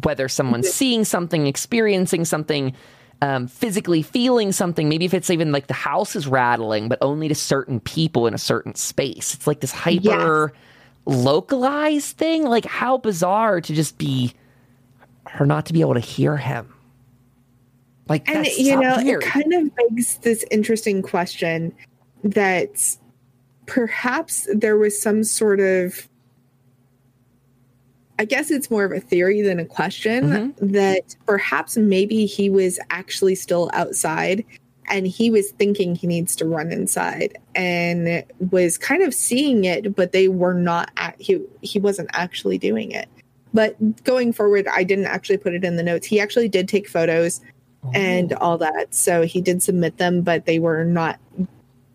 whether someone's seeing something, experiencing something, um, physically feeling something. Maybe if it's even like the house is rattling, but only to certain people in a certain space. It's like this hyper localized thing. Like how bizarre to just be her not to be able to hear him. Like, and you know, weird. it kind of begs this interesting question that perhaps there was some sort of I guess it's more of a theory than a question mm-hmm. that perhaps maybe he was actually still outside and he was thinking he needs to run inside and was kind of seeing it but they were not at, he he wasn't actually doing it but going forward i didn't actually put it in the notes he actually did take photos and all that. So he did submit them, but they were not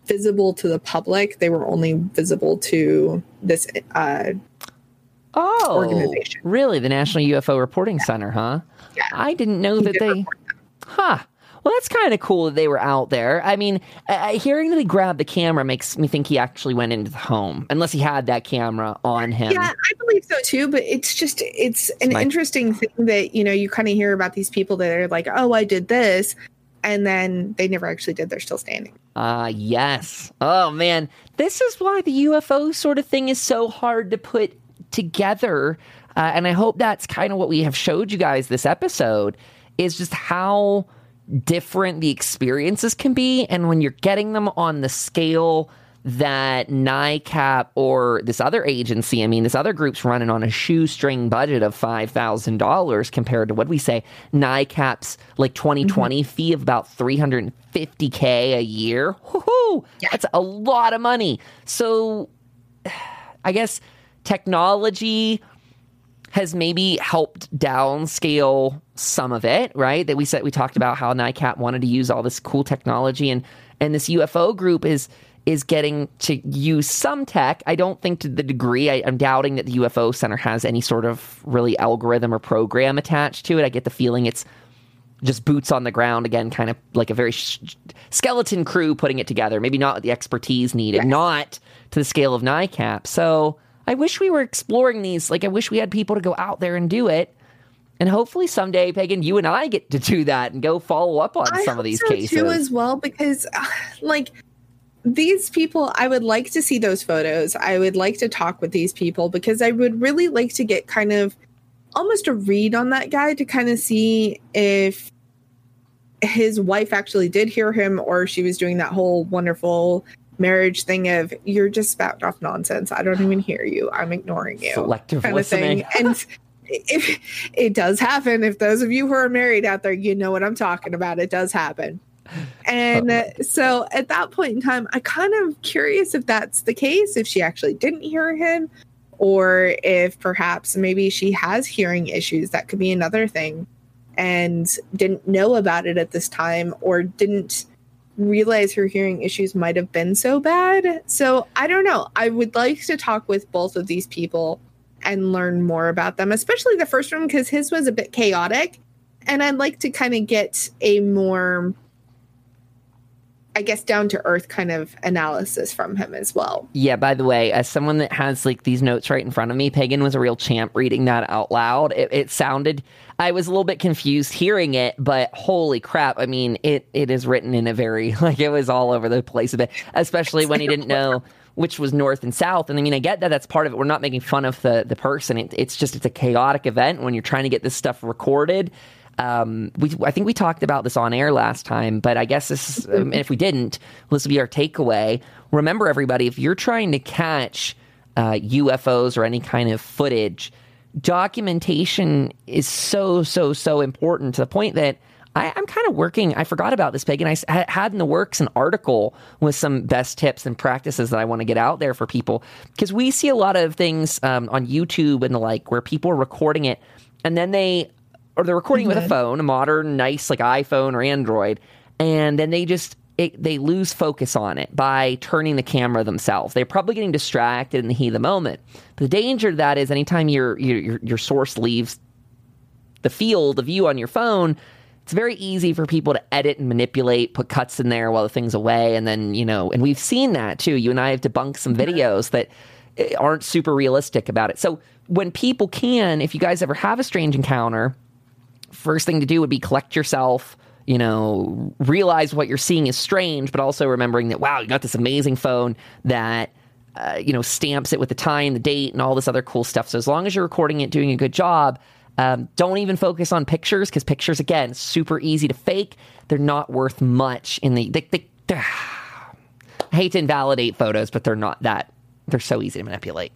visible to the public. They were only visible to this uh, oh, organization. Really? The National UFO Reporting yeah. Center, huh? Yeah. I didn't know he that they. Huh. Well, that's kind of cool that they were out there. I mean, uh, hearing that he grabbed the camera makes me think he actually went into the home, unless he had that camera on him. Yeah, I believe so too. But it's just it's an My- interesting thing that you know you kind of hear about these people that are like, oh, I did this, and then they never actually did. They're still standing. Ah, uh, yes. Oh man, this is why the UFO sort of thing is so hard to put together. Uh, and I hope that's kind of what we have showed you guys this episode is just how different the experiences can be. And when you're getting them on the scale that NICAP or this other agency, I mean, this other group's running on a shoestring budget of $5,000 compared to what we say, NICAP's like 2020 mm-hmm. fee of about 350K a year. Woo-hoo! Yeah. That's a lot of money. So I guess technology has maybe helped downscale some of it, right? That we said we talked about how NICAP wanted to use all this cool technology and and this UFO group is is getting to use some tech. I don't think to the degree. I, am doubting that the UFO Center has any sort of really algorithm or program attached to it. I get the feeling it's just boots on the ground again, kind of like a very sh- skeleton crew putting it together. Maybe not the expertise needed, yes. not to the scale of NICAP. So I wish we were exploring these. Like, I wish we had people to go out there and do it. And hopefully someday, Pagan, you and I get to do that and go follow up on I some of these so cases too, as well. Because, like, these people, I would like to see those photos. I would like to talk with these people because I would really like to get kind of almost a read on that guy to kind of see if his wife actually did hear him or she was doing that whole wonderful marriage thing of you're just spouting off nonsense. I don't even hear you. I'm ignoring you. Selective kind listening. Of thing. And if it does happen, if those of you who are married out there, you know what I'm talking about. It does happen. And uh, so at that point in time, I kind of curious if that's the case, if she actually didn't hear him, or if perhaps maybe she has hearing issues. That could be another thing. And didn't know about it at this time, or didn't realize her hearing issues might have been so bad. So I don't know. I would like to talk with both of these people and learn more about them, especially the first one because his was a bit chaotic. And I'd like to kind of get a more I guess down to earth kind of analysis from him as well. Yeah, by the way, as someone that has like these notes right in front of me, Pagan was a real champ reading that out loud. It, it sounded I was a little bit confused hearing it, but holy crap, I mean, it it is written in a very like it was all over the place a bit, especially when he didn't know which was north and south. And I mean, I get that that's part of it. We're not making fun of the the person. It, it's just it's a chaotic event when you're trying to get this stuff recorded um, we I think we talked about this on air last time, but I guess this is, um, if we didn't, this will be our takeaway. Remember, everybody, if you're trying to catch uh, UFOs or any kind of footage, documentation is so so so important to the point that I, am kind of working. I forgot about this, Peg, and I had in the works an article with some best tips and practices that I want to get out there for people because we see a lot of things um, on YouTube and the like where people are recording it and then they or they're recording mm-hmm. with a phone, a modern, nice like iPhone or Android, and then they just it, they lose focus on it by turning the camera themselves. They're probably getting distracted in the heat of the moment. But the danger to that is anytime your your your source leaves the field of view on your phone, it's very easy for people to edit and manipulate, put cuts in there while the thing's away, and then you know, and we've seen that too. You and I have debunked some videos that eh, aren't super realistic about it. So when people can, if you guys ever have a strange encounter, first thing to do would be collect yourself. You know, realize what you're seeing is strange, but also remembering that wow, you got this amazing phone that. Uh, you know, stamps it with the time, the date, and all this other cool stuff. So as long as you're recording it, doing a good job, um, don't even focus on pictures because pictures, again, super easy to fake. They're not worth much in the. They, they, I hate to invalidate photos, but they're not that. They're so easy to manipulate.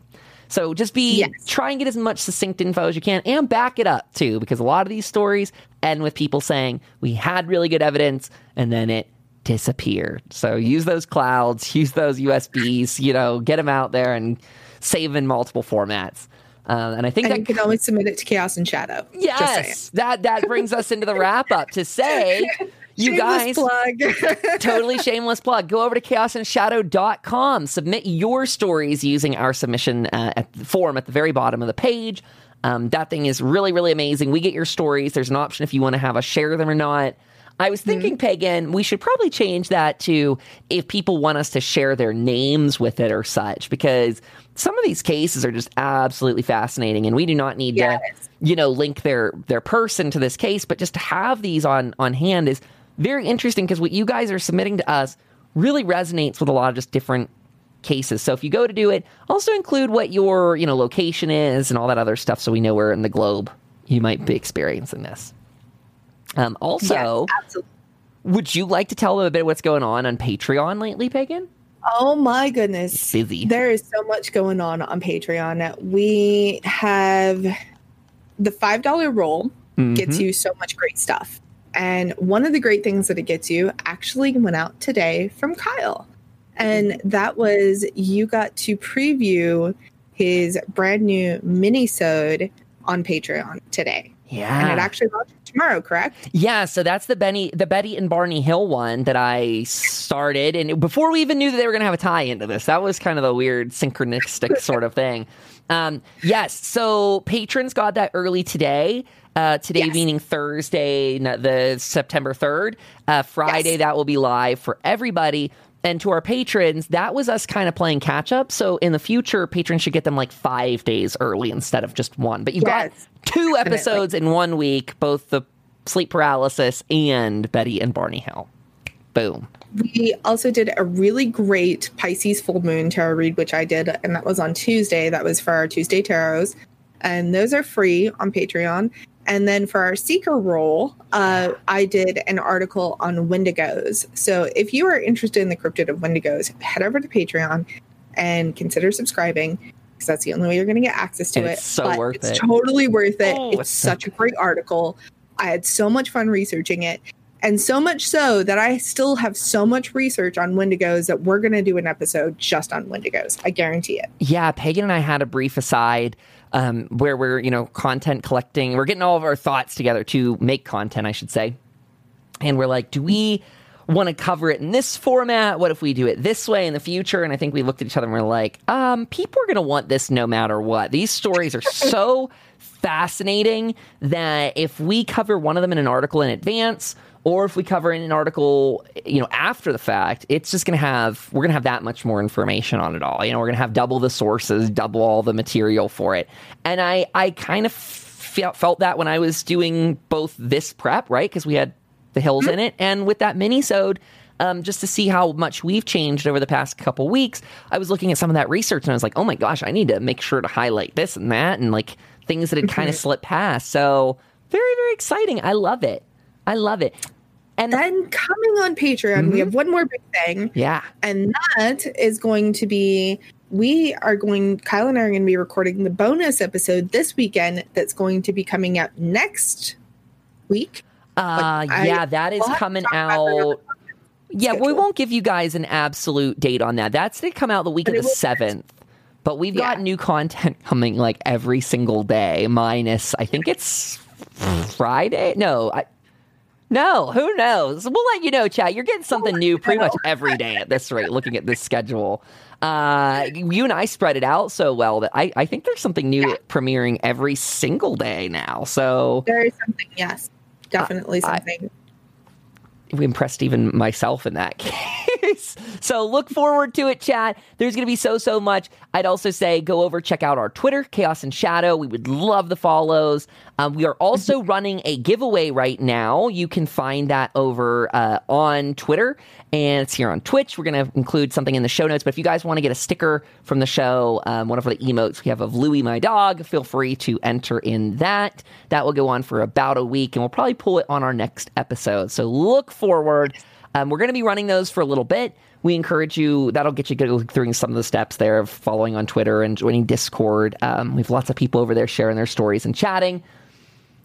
So just be yes. try and get as much succinct info as you can and back it up too, because a lot of these stories end with people saying we had really good evidence and then it disappeared. So use those clouds, use those USBs, you know, get them out there and save in multiple formats. Uh, and I think and that you can only submit it to Chaos and Shadow. Yes, that that brings us into the wrap up to say. You shameless guys, plug. totally shameless plug. Go over to chaosandshadow.com. Submit your stories using our submission uh, at the form at the very bottom of the page. Um, that thing is really, really amazing. We get your stories. There's an option if you want to have us share them or not. I was thinking, mm-hmm. Pagan, we should probably change that to if people want us to share their names with it or such, because some of these cases are just absolutely fascinating, and we do not need yes. to, you know, link their their person to this case, but just to have these on on hand is very interesting because what you guys are submitting to us really resonates with a lot of just different cases. So if you go to do it, also include what your you know location is and all that other stuff, so we know where in the globe you might be experiencing this. Um, also, yes, would you like to tell them a bit what's going on on Patreon lately, Pagan? Oh my goodness. It's busy. There is so much going on on Patreon. We have the $5 roll mm-hmm. gets you so much great stuff. And one of the great things that it gets you actually went out today from Kyle. And that was you got to preview his brand new mini-sode on Patreon today. Yeah. And it actually launched tomorrow, correct? Yeah, so that's the Benny the Betty and Barney Hill one that I started and before we even knew that they were going to have a tie into this. That was kind of the weird synchronistic sort of thing. Um, yes, so patrons got that early today. Uh, today yes. meaning Thursday, the September 3rd. Uh, Friday, yes. that will be live for everybody and to our patrons, that was us kind of playing catch up. So in the future, patrons should get them like five days early instead of just one. But you yes, got two definitely. episodes in one week, both the sleep paralysis and Betty and Barney Hill. Boom. We also did a really great Pisces full moon tarot read, which I did, and that was on Tuesday. That was for our Tuesday tarots. And those are free on Patreon. And then for our seeker role, uh, I did an article on Wendigos. So if you are interested in the cryptid of Wendigos, head over to Patreon and consider subscribing because that's the only way you're going to get access to and it. It's so but worth it's it. totally worth it. Oh, it's such a great article. I had so much fun researching it. And so much so that I still have so much research on Wendigos that we're going to do an episode just on Wendigos. I guarantee it. Yeah, Pagan and I had a brief aside um, where we're you know content collecting. We're getting all of our thoughts together to make content, I should say. And we're like, do we want to cover it in this format? What if we do it this way in the future? And I think we looked at each other and we're like, um, people are going to want this no matter what. These stories are so fascinating that if we cover one of them in an article in advance or if we cover in an article, you know, after the fact, it's just going to have we're going to have that much more information on it all. You know, we're going to have double the sources, double all the material for it. And I I kind of felt felt that when I was doing both this prep, right? Because we had the hills mm-hmm. in it, and with that mini sode. Um, just to see how much we've changed over the past couple weeks, I was looking at some of that research and I was like, oh my gosh, I need to make sure to highlight this and that and like things that had kind of mm-hmm. slipped past. So very, very exciting. I love it. I love it. And then coming on Patreon, mm-hmm. we have one more big thing. Yeah. And that is going to be we are going Kyle and I are going to be recording the bonus episode this weekend that's going to be coming out next week. Uh, yeah, that is coming out. Yeah, we won't give you guys an absolute date on that. That's to come out the week but of the seventh. But we've yeah. got new content coming like every single day, minus I think it's Friday. No, I, no, who knows? We'll let you know, chat. You're getting something new pretty much every day at this rate, looking at this schedule. Uh, you and I spread it out so well that I, I think there's something new yeah. premiering every single day now. So there is something, yes. Definitely uh, something. I, impressed even myself in that case. So look forward to it, chat. There's going to be so, so much. I'd also say go over, check out our Twitter, Chaos and Shadow. We would love the follows. Um, we are also running a giveaway right now. You can find that over uh, on Twitter and it's here on Twitch. We're going to include something in the show notes. But if you guys want to get a sticker from the show, um, one of the emotes we have of Louie, my dog, feel free to enter in that. That will go on for about a week, and we'll probably pull it on our next episode. So look forward. Um, we're going to be running those for a little bit. We encourage you, that'll get you through some of the steps there of following on Twitter and joining Discord. Um, we have lots of people over there sharing their stories and chatting.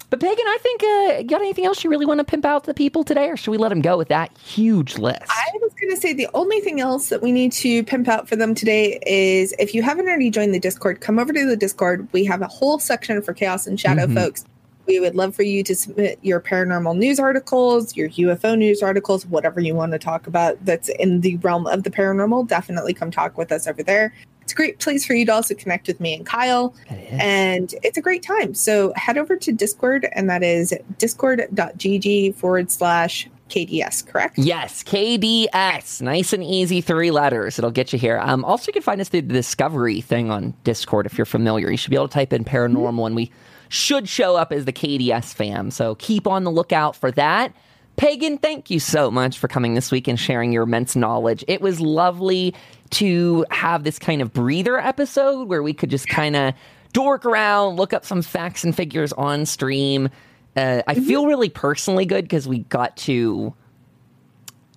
But Pagan, I think, uh, got anything else you really want to pimp out to the people today, or should we let them go with that huge list? I was going to say the only thing else that we need to pimp out for them today is if you haven't already joined the Discord, come over to the Discord. We have a whole section for Chaos and Shadow mm-hmm. folks. We would love for you to submit your paranormal news articles, your UFO news articles, whatever you want to talk about that's in the realm of the paranormal. Definitely come talk with us over there. It's a great place for you to also connect with me and Kyle. And it's a great time. So head over to Discord, and that is discord.gg forward slash KDS, correct? Yes, KDS. Nice and easy, three letters. It'll get you here. Um, also, you can find us through the Discovery thing on Discord if you're familiar. You should be able to type in paranormal, and we should show up as the KDS fam. So keep on the lookout for that. Pagan, thank you so much for coming this week and sharing your immense knowledge. It was lovely to have this kind of breather episode where we could just kind of dork around, look up some facts and figures on stream. Uh, I mm-hmm. feel really personally good because we got to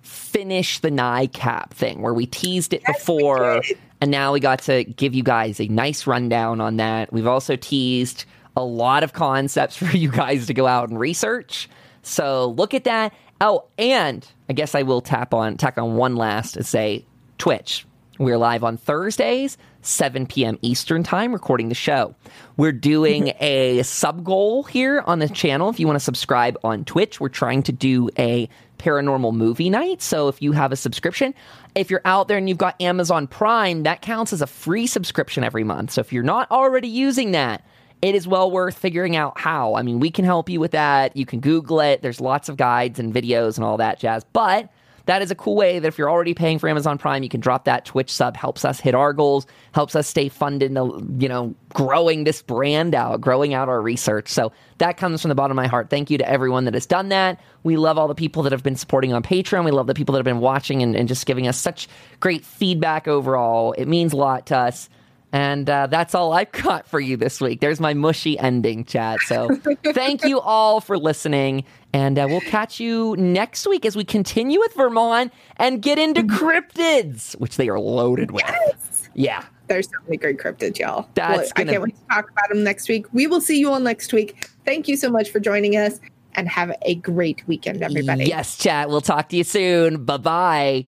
finish the NICAP thing where we teased it yes, before, and now we got to give you guys a nice rundown on that. We've also teased a lot of concepts for you guys to go out and research. So look at that. Oh, and I guess I will tap on tack on one last and say Twitch. We're live on Thursdays, 7 p.m. Eastern Time, recording the show. We're doing a sub goal here on the channel. If you want to subscribe on Twitch, we're trying to do a paranormal movie night. So if you have a subscription, if you're out there and you've got Amazon Prime, that counts as a free subscription every month. So if you're not already using that, it is well worth figuring out how. I mean, we can help you with that. You can Google it. There's lots of guides and videos and all that jazz. But that is a cool way that if you're already paying for Amazon Prime, you can drop that Twitch sub. Helps us hit our goals. Helps us stay funded. Uh, you know, growing this brand out, growing out our research. So that comes from the bottom of my heart. Thank you to everyone that has done that. We love all the people that have been supporting on Patreon. We love the people that have been watching and, and just giving us such great feedback overall. It means a lot to us. And uh, that's all I've got for you this week. There's my mushy ending, chat. So thank you all for listening. And uh, we'll catch you next week as we continue with Vermont and get into mm-hmm. cryptids, which they are loaded with. Yes. Yeah. There's so many great cryptids, y'all. That's well, gonna... I can't wait to talk about them next week. We will see you all next week. Thank you so much for joining us and have a great weekend, everybody. Yes, chat. We'll talk to you soon. Bye bye.